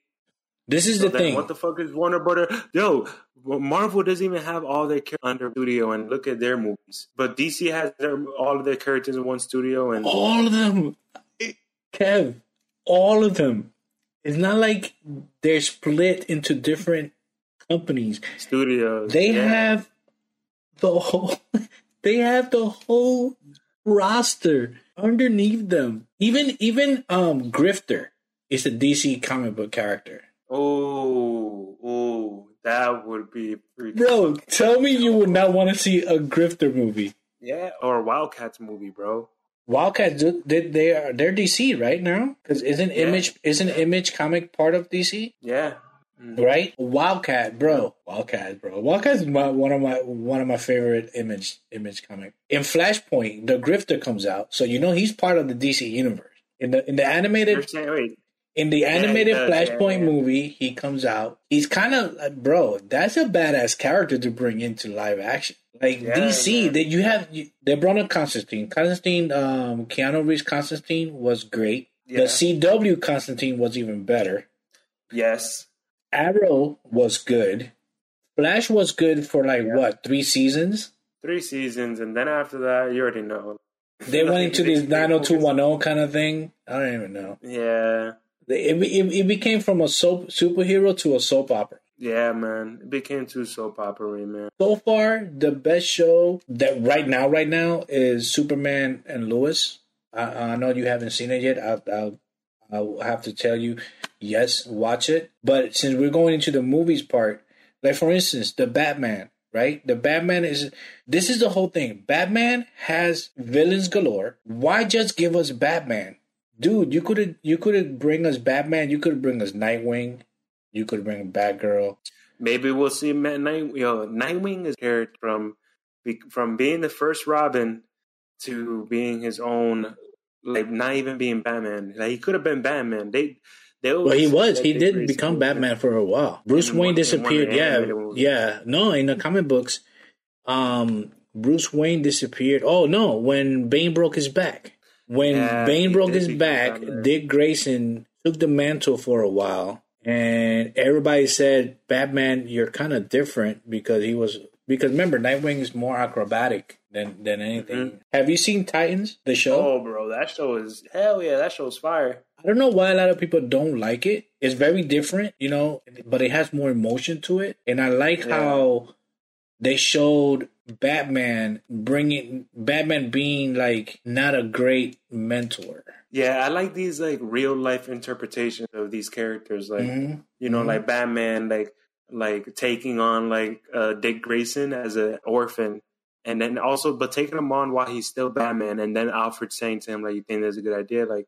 This is So the thing. What the fuck is Warner Brother? Yo, Marvel doesn't even have all their characters under studio, and look at their movies. But DC has their, all of their characters in one studio, and all of them, Kev, all of them. It's not like they're split into different companies. studios. They yeah. have the whole. They have the whole roster underneath them. Even even um Grifter is a DC comic book character. Oh, oh, that would be freaking Bro, tell me you would not want to see a Grifter movie. yeah, or a Wildcats movie, bro. Wildcats, did they are they're DC right now because isn't Yeah. Image isn't Image comic part of DC? Yeah, Mm. right? Wildcat, bro. Wildcat, bro. Wildcat is my, one of my one of my favorite image image comic. In Flashpoint, the Grifter comes out, so you know he's part of the DC universe. In the in the animated in the animated does, Flashpoint yeah, yeah. movie, he comes out. He's kind of like, bro. That's a badass character to bring into live action. Like Yeah, DC, that you have you, they brought in Constantine. Constantine, um, Keanu Reeves Constantine was great. Yeah. The CW Constantine was even better. yes, Arrow was good. Flash was good for like Yeah. what three seasons. three seasons, and then after that, you already know. They went into this they nine hundred two focused- kind of thing. I don't even know. Yeah, It, it, it became from a soap superhero to a soap opera. yeah, man. It became too soap opera, man. So far, the best show that right now, right now, is Superman and Lois. I, I know you haven't seen it yet. I'll, I'll, I'll have to tell you, yes, watch it. But since we're going into the movies part, like for instance, the Batman, right? The Batman is this is the whole thing. Batman has villains galore. Why just give us Batman, dude? You could you could bring us Batman. You could bring us Nightwing. You could bring Batgirl. Maybe we'll see Matt Night. Yo, Nightwing is character from from being the first Robin to being his own, like not even being Batman. Like he could have been Batman. They, they. Well, he was. He did Dick become Batman for a while. Bruce Wayne one- in one of disappeared. Yeah, yeah. No, in the comic books, um, Bruce Wayne disappeared. Oh no, when Bane broke his back. When Yeah, Bane broke his back. Dick Grayson took the mantle for a while, and everybody said, "Batman, you're kind of different because he was." Because remember, Nightwing is more acrobatic than than anything. Mhm. Have you seen Titans, the show? Oh, bro, that show is hell yeah. That show's fire. I don't know why a lot of people don't like it. It's very different, you know, but it has more emotion to it. And I like Yeah. how they showed Batman bringing Batman being like not a great mentor. Yeah, I like these like real life interpretations of these characters. Like Mhm. you know, Mhm. like Batman, like like taking on like uh, Dick Grayson as an orphan, and then also but taking him on while he's still Batman, and then Alfred saying to him like, "You think that's a good idea?" Like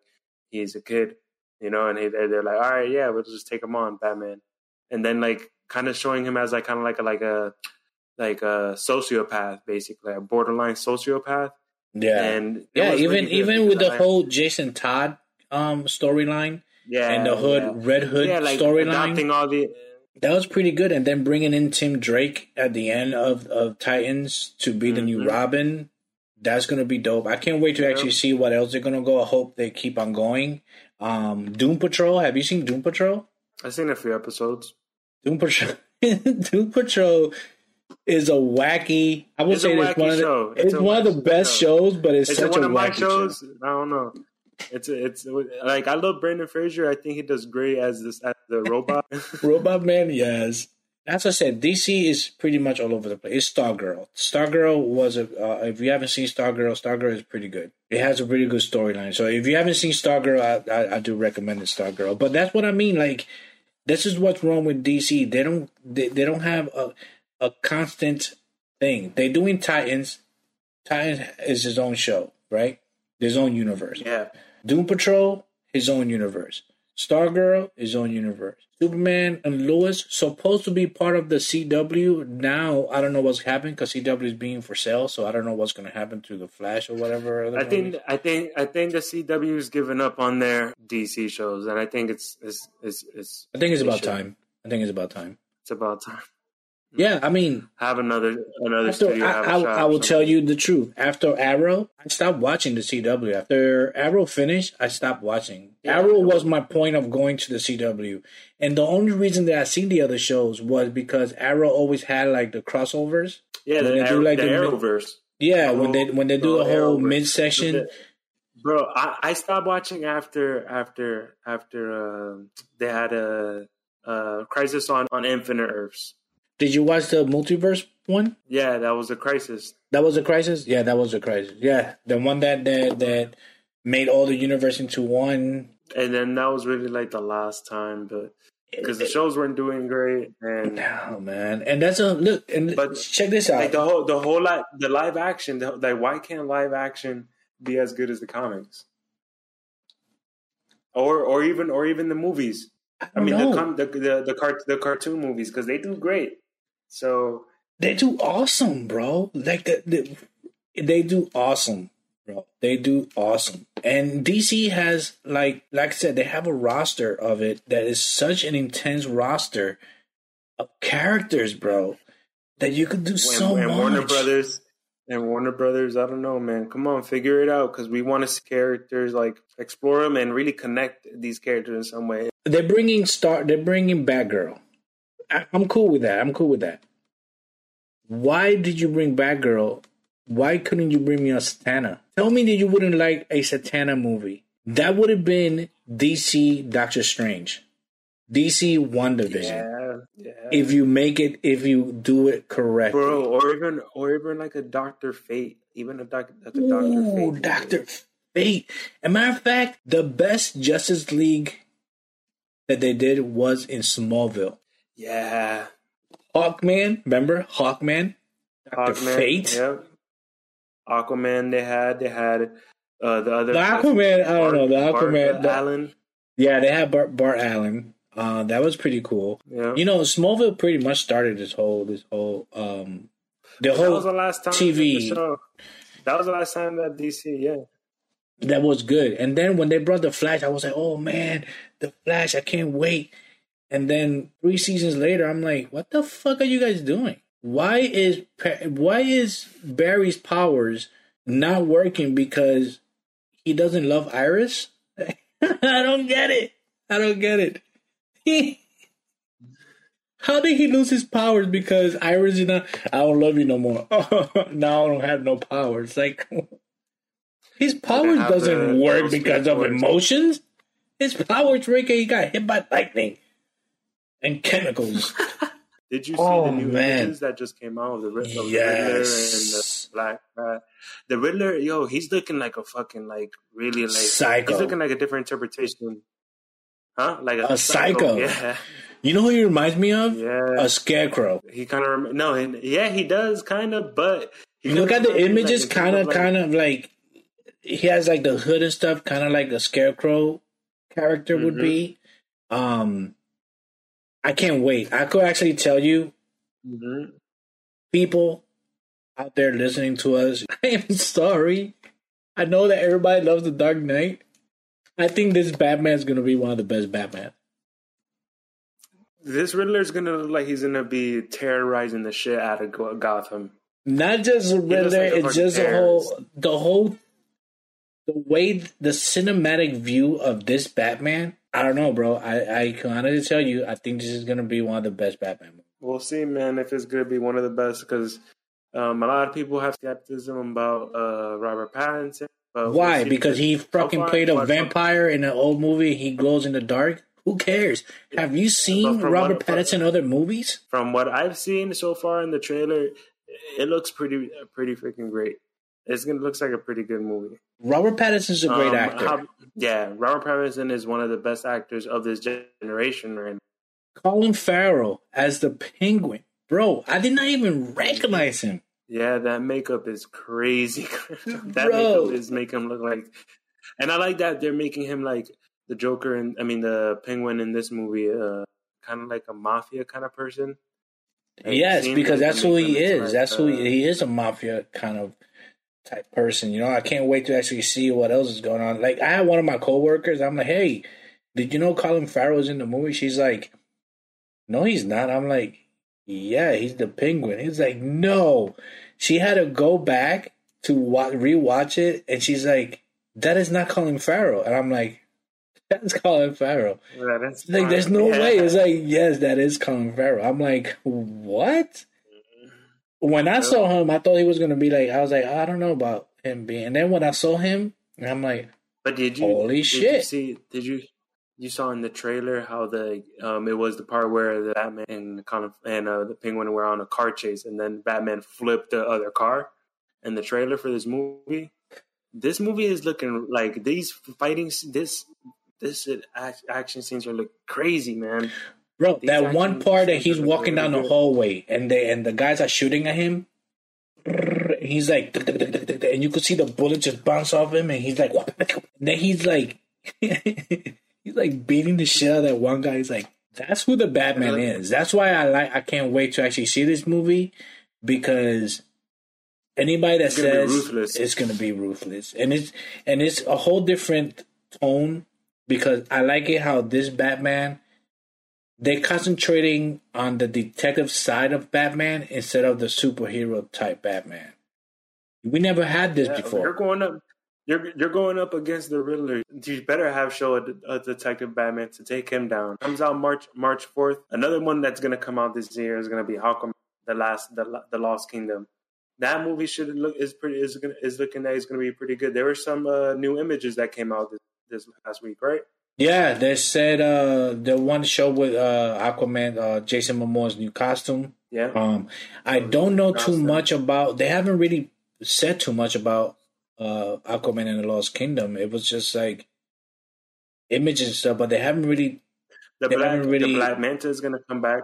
he's a kid, you know, and he, they're like, "All right, yeah, we'll just take him on, Batman," and then like kind of showing him as like kind of like a like a like a sociopath, basically a borderline sociopath, Yeah. and yeah, even really even with the whole Jason Todd um storyline yeah and the hood yeah. Red Hood yeah, like storyline. adopting all the That was pretty good. And then bringing in Tim Drake at the end of, of Titans to be the new Mhm. Robin, that's going to be dope. I can't wait to Yep. actually see what else they're going to go. I hope they keep on going. Um, Doom Patrol. Have you seen Doom Patrol? I've seen a few episodes. Doom Patrol. Doom Patrol is a wacky. I would It's say it's one of the, show. it's, It's one of the best show. shows, but it's, It's such one a of my wacky shows. show. I don't know. It's it's like I love Brendan Fraser. I think he does great as this as the robot. Robot Man, yes. As I said, DC is pretty much all over the place. It's Stargirl. Stargirl was a. Uh, if you haven't seen Stargirl, Stargirl is pretty good. It has a pretty good storyline. So if you haven't seen Stargirl, I, I, I do recommend it, Stargirl. But that's what I mean. Like, this is what's wrong with DC. They don't. They, they don't have a a constant thing. They're doing Titans. Titans is his own show, right? His own universe. yeah, Doom Patrol, his own universe. Stargirl, his own universe. Superman and Lois supposed to be part of the CW. Now I don't know what's happening because CW is being for sale, so I don't know what's going to happen to the Flash or whatever. I think movies. I think I think the CW has given up on their DC shows, and I think it's it's it's it's, I think it's about should. time. I think it's about time. It's about time. Yeah, I mean, Have another another after, studio. I, I, I will tell you the truth. After Arrow, I stopped watching the CW. After Arrow finished, I stopped watching. Yeah. Arrow was my point of going to the CW, and the only reason that I seen the other shows was because Arrow always had like the crossovers. Yeah, the, when they do, like, the the mid- Arrowverse. Yeah, The when they when they do the the whole Arrowverse. midsection. Bro, I, I stopped watching after after after um they had a, a crisis on on Infinite Earths. Did you watch the multiverse one? Yeah, that was a crisis. That was a crisis. Yeah, that was a crisis. Yeah, the one that that that made all the universe into one. and then that was really like the last time. But because the shows weren't doing great, and No, man, and that's a look. And But, check this out. like the whole the whole li- the live action, the, like why can't live action be as good as the comics, or or even or even the movies? I mean, know. the, com- the the the, cart- the cartoon movies because they do great. So They do awesome, bro. Like the, the, they do awesome, bro. They do awesome. And DC has like like I said, they have a roster of it that is such an intense roster of characters, bro, that you could do so and, and much. Warner Brothers and Warner Brothers, I don't know, man. Come on, figure it out because we want to see characters like explore them and really connect these characters in some way. They're bringing Star. They're bringing Batgirl. I, I'm cool with that. I'm cool with that. Why did you bring Batgirl? Why couldn't you bring me a Zatanna? Tell me that you wouldn't like a Zatanna movie. That would have been DC Doctor Strange, DC WandaVision. Yeah, yeah. If you make it, if you do it correctly. bro, or even or even like a Doctor Fate, even a doc, like a Doctor Fate. Doctor Fate. As a matter of fact, the best Justice League that they did was in Smallville. Yeah, Hawkman, remember Hawkman? Doctor Hawkman. Fate. Yep. Aquaman. They had they had uh, the other The Aquaman, I don't know, the Aquaman, the- Allen. Yeah, they had Bart, Bart Allen. Uh, that was pretty cool. Yeah, You know, Smallville pretty much started this whole this whole um the that was whole the last time TV. That was the last time that DC. Yeah, that was good. And then when they brought the Flash, I was like, oh man, the Flash, I can't wait. And then three seasons later, I'm like, what the fuck are you guys doing? Why is why is Barry's powers not working because he doesn't love Iris? I don't get it. I don't get it. He, how did he lose his powers because Iris is not? I don't love you no more. now I don't have no powers. Like his powers doesn't work because of emotions. His powers work. He got hit by lightning and chemicals. Did you see Oh, the new man. images that just came out of the, of the Riddler and the Black Cat? The Riddler, yo, he's looking like a fucking like really like Psycho. He's looking like a different interpretation, huh? Like a, A psycho. Yeah, You know who he reminds me of? yeah. A scarecrow. he kind of rem- no, and yeah, he does kind of, but he Look at the images, kind of, kind of like he has like the hood and stuff, kind of like a scarecrow character would Mhm. be. Um, I can't wait. I could actually tell you, Mhm. people out there listening to us, I am sorry. I know that everybody loves the Dark Knight. I think this Batman is gonna be one of the best Batman. This Riddler is gonna look like he's gonna be terrorizing the shit out of Gotham. Not just Riddler, like it's just the whole the whole the way the cinematic view of this Batman. I don't know, bro. I I can honestly tell you, I think this is gonna be one of the best Batman movies. We'll see, man, if it's going to be one of the best because um, a lot of people have skepticism about uh, Robert Pattinson. But we'll Why? Because he fucking far, played a vampire in an old movie. He glows in the dark. Who cares? Have you seen Robert what- Pattinson in other movies? From what I've seen so far in the trailer, it looks pretty, pretty freaking great. It's gonna looks like a pretty good movie. Robert Pattinson's a great Um, actor. how- yeah, Robert Pattinson is one of the best actors of this generation right now. Colin Farrell as the Penguin, bro. I did not even recognize him. Yeah, that makeup is crazy. that Bro. makeup is making him look like, and I like that they're making him like the Joker and I mean the Penguin in this movie, uh, kind of like a mafia kind of person. Yes, because that's who he is. like, That's who he, he is. A mafia kind of type person. You know, I can't wait to actually see what else is going on. Like I had one of my coworkers. I'm like, hey, did you know Colin Farrell's in the movie? She's like, no, he's not. I'm like, yeah, he's the Penguin. He's like, no. She had to go back to wa- rewatch it, and she's like, that is not Colin Farrell. And I'm like, that's Colin Farrell. That's Like, there's no yeah. way. It's like, yes, that is Colin Farrell. I'm like, what? When I saw him, I thought he was gonna be like, I was like, I don't know about him being. And then when I saw him, I'm like, But did you? Holy did You shit. see? Did you? You saw in the trailer how the um it was the part where the Batman and Colin and uh, the Penguin were on a car chase, and then Batman flipped the other car. And the trailer for this movie, this movie is looking like these fighting this this action scenes are look crazy, man. Bro, These that one part that he's walking down the hallway and they and the guys are shooting at him. He's like, and you could see the bullet just bounce off him, and he's like, and then he's like, he's like beating the shit out of that one guy. He's like, that's who the Batman is. That's why I like. I can't wait to actually see this movie because anybody that It's gonna says it's gonna be ruthless, and it's and it's a whole different tone because I like it how this Batman they're concentrating on the detective side of Batman instead of the superhero type Batman. We never had this Yeah, You're before. going up. You're you're going up against the Riddler. You better have show a, a detective Batman to take him down. Comes out March March fourth. Another one that's gonna come out this year is gonna be Aquaman, the last the the Lost Kingdom. That movie should look is pretty is gonna is looking that it's gonna be pretty good. There were some uh, new images that came out this, this past week, right? Yeah, they said uh the one show with uh Aquaman, uh Jason Momoa's new costume. Yeah. Um I don't know too much about they haven't really said too much about uh Aquaman and the Lost Kingdom. It was just like images and stuff, but they haven't really The They black haven't really- the Black Manta is gonna come back.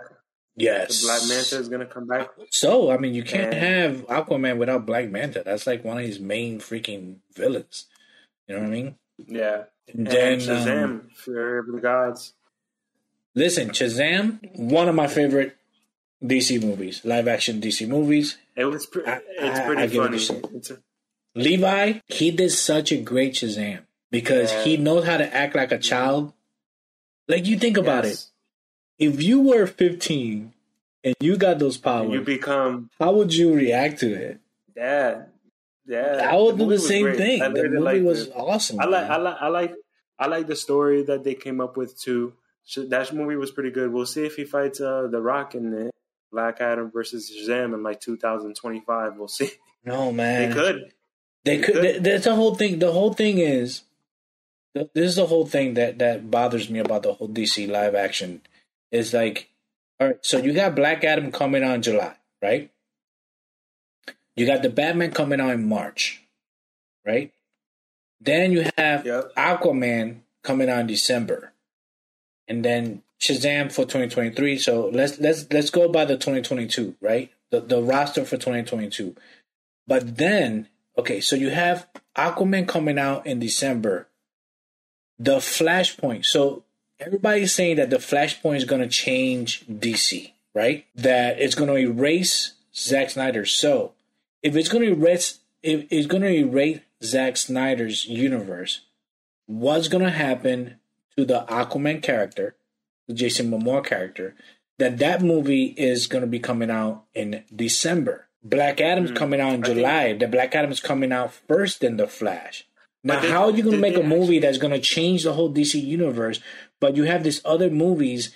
yes. The Black Manta is gonna come back. So, I mean, you can't And- have Aquaman without Black Manta. That's like one of his main freaking villains. You know what I mean? Yeah. And And then, Shazam um, for the gods. listen, Shazam, one of my favorite DC movies, live action DC movies. It was pre- I- it's I- pretty I a funny. It's a, Levi, he did such a great Shazam because Yeah. he knows how to act like a child. Like, you think about yes. it. If you were 15 and you got those powers, You become how would you react to it? dad. Yeah, I would do the the same great. thing. I The movie liked was it. awesome. I like. I like, I like, I like the story that they came up with too. That movie was pretty good. We'll see if he fights uh, the Rock in it. Black Adam versus Shazam in like 2025. We'll see. no, man. They could. They They could. could. That's the whole thing. The whole thing is, this is the whole thing that that bothers me about the whole DC live action. Is like, all right, so you got Black Adam coming on July, right? You got the Batman coming out in March, right? Then you have Yep. Aquaman coming out in December, and then Shazam for 2023. So let's let's let's go by the 2022, right? The the roster for 2022. But then, okay, so you have Aquaman coming out in December. The Flashpoint. So everybody's saying that the Flashpoint is going to change DC, right? That it's going to erase Zack Snyder. So if it's going to erase, if it's going to erase Zack Snyder's universe, what's going to happen to the Aquaman character, the Jason Momoa character? That that movie is going to be coming out in December. Black Adam's hmm. coming out in. I think- July. The Black Adam's coming out first in the Flash. Now, how are you going to make a movie that's going to change the whole DC universe? But you have these other movies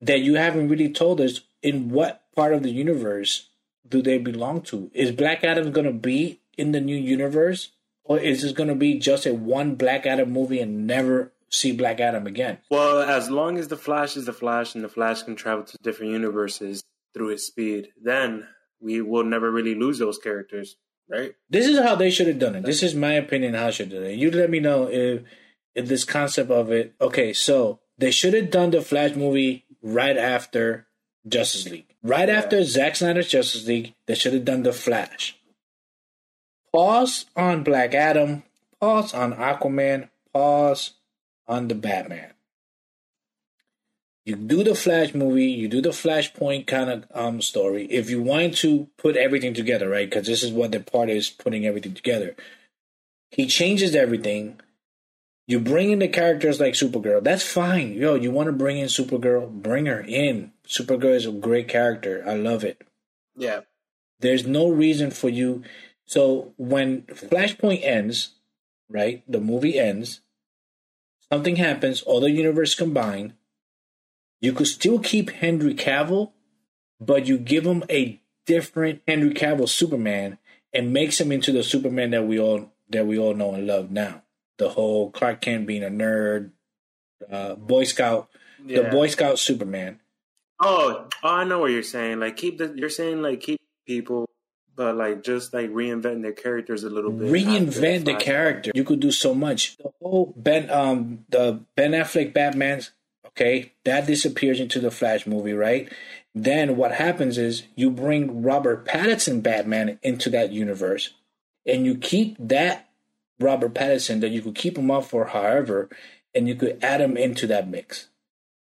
that you haven't really told us in what part of the universe do they belong to? Is Black Adam going to be in the new universe, or is this going to be just a one Black Adam movie and never see Black Adam again? Well, as long as the Flash is the Flash and the Flash can travel to different universes through his speed, then we will never really lose those characters, right? This is how they should have done it. This is my opinion how should do it. You let me know if if this concept of it. Okay, so they should have done the Flash movie right after Justice League. Right after Zack Snyder's Justice League, they should have done the Flash. Pause on Black Adam. Pause on Aquaman. Pause on the Batman. You do the Flash movie, you do the Flashpoint kind of um story. If you want to put everything together, right? Because this is what the part is putting everything together. He changes everything. You bring in the characters like Supergirl. That's fine. Yo, you want to bring in Supergirl? Bring her in. Supergirl is a great character. I love it. Yeah. There's no reason for you. So when Flashpoint ends, right? The movie ends. Something happens. All the universe combine. You could still keep Henry Cavill, but you give him a different Henry Cavill Superman and makes him into the Superman that we all that we all know and love now. The whole Clark Kent being a nerd, uh, Boy Scout, the Boy Scout Superman. Oh, oh, I know what you're saying. Like keep the you're saying like keep people, but like just like reinventing their characters a little bit. reinvent the character. You could do so much. The whole Ben, um, the Ben Affleck Batman's Okay, that disappears into the Flash movie, right? Then what happens is you bring Robert Pattinson Batman into that universe, and you keep that Robert Pattinson that you could keep him up for however, and you could add him into that mix.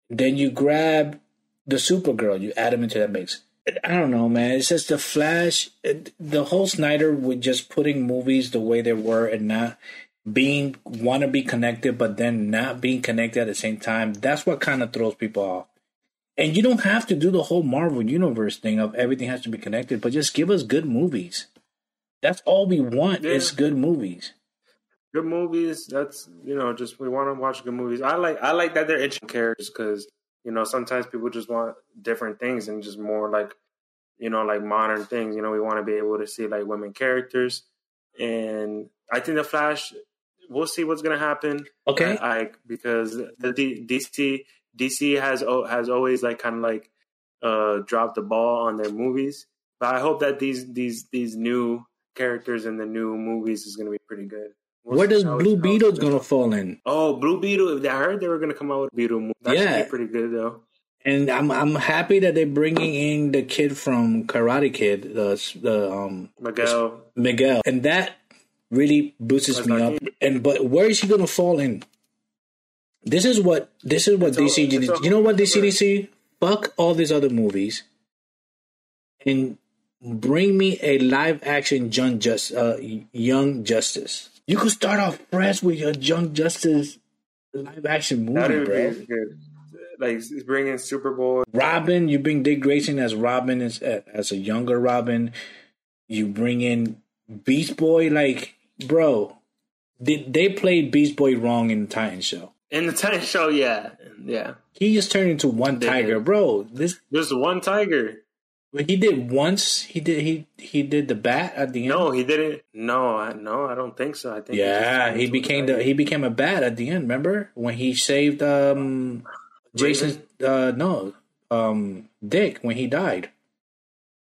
Then you grab the Supergirl, you add him into that mix. I don't know, man. It's just the Flash, the whole Snyder with just putting movies the way they were and not being want to be connected, but then not being connected at the same time. That's what kind of throws people off. And you don't have to do the whole Marvel Universe thing of everything has to be connected, but just give us good movies. That's all we want Yeah. is good movies. Good movies. That's you know, just we want to watch good movies. I like I like that they're itching characters because you know sometimes people just want different things and just more like you know like modern things. You know, we want to be able to see like women characters, and I think the Flash. We'll see what's gonna happen. Okay. I, I because the D, DC DC has o- has always like kind of like uh dropped the ball on their movies, but I hope that these these these new characters in the new movies is gonna be pretty good. Where does Blue Beetle's gonna fall in? Oh, Blue Beetle! I heard they were gonna come out with a Beetle movie. That Yeah. pretty good though. And I'm I'm happy that they're bringing in the kid from Karate Kid, the the um Miguel. Miguel, and that really boosts me up. And but where is he gonna fall in? This is what this is what It's all- DC did. You know what DCDC? Fuck all these other movies, and bring me a live action Young Just uh, Young Justice. You could start off fresh with your Junk Justice live action movie, bro. be good. Like bringing Superboy. Robin, you bring Dick Grayson as Robin as as a younger Robin. You bring in Beast Boy, like bro. Did they played Beast Boy wrong in the Titan show? In the Titan show, yeah, yeah. He just turned into one They tiger, did. bro. This There's one tiger. He did once. He did he he did the bat at the end. No, he didn't. No, I, no, I don't think so. I think yeah, just- he became the he became a bat at the end. Remember when he saved um Jason? Uh, no, um Dick when he died.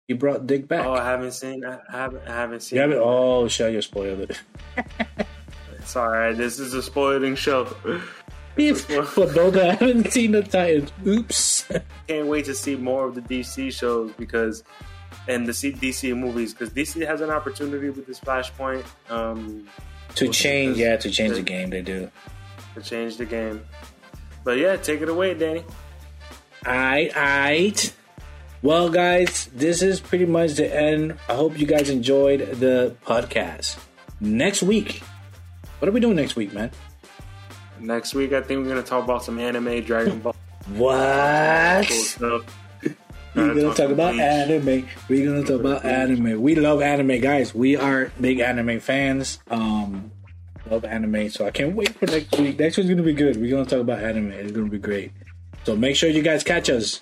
He brought Dick back. Oh, I haven't seen. I haven't. I haven't seen. You haven't? Oh, shit, you spoiled it. Sorry, this is a spoiling show. For those that haven't seen the Titans, oops. Can't wait to see more of the DC shows because, and the DC movies because DC has an opportunity with this Flashpoint um, to change, yeah, to change the game, they do. to change the game. But yeah, take it away, Danny. Alright, alright. Well, guys, this is pretty much the end. I hope you guys enjoyed the podcast. Next week, what are we doing next week, man? Next week, I think we're gonna talk about some anime, Dragon Ball, What? cool. We're gonna talk about Bleach. anime. We're gonna talk about anime. We love anime, guys. We are big anime fans. Um, love anime, so I can't wait for next week. Next week's gonna be good. We're gonna talk about anime. It's gonna be great. So make sure you guys catch us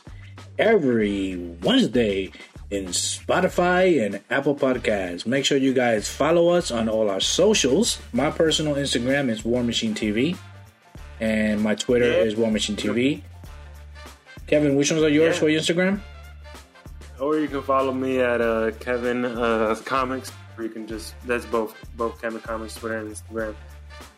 every Wednesday in Spotify and Apple Podcasts. Make sure you guys follow us on all our socials. My personal Instagram is War Machine TV, and my Twitter Yeah. is War Machine TV. Kevin, which ones are yours Yeah. for your Instagram? Or you can follow me at uh, Kevin uh, Comics. Or you can just that's both both Kevin Comics Twitter and Instagram.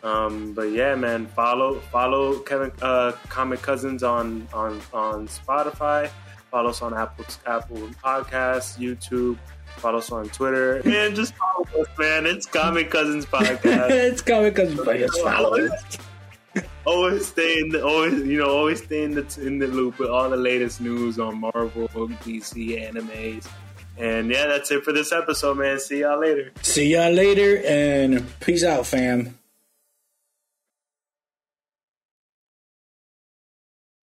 Um, but yeah, man, follow follow Kevin uh, Comic Cousins on on on Spotify. Follow us on Apple Apple Podcasts, YouTube. Follow us on Twitter, and just follow us, man. It's Comic Cousins Podcast. it's Comic Cousins Podcast. follow it. Always stay in the always you know always stay in the in the loop with all the latest news on Marvel, DC, animes. And yeah, that's it for this episode, man. See y'all later. See y'all later and peace out, fam.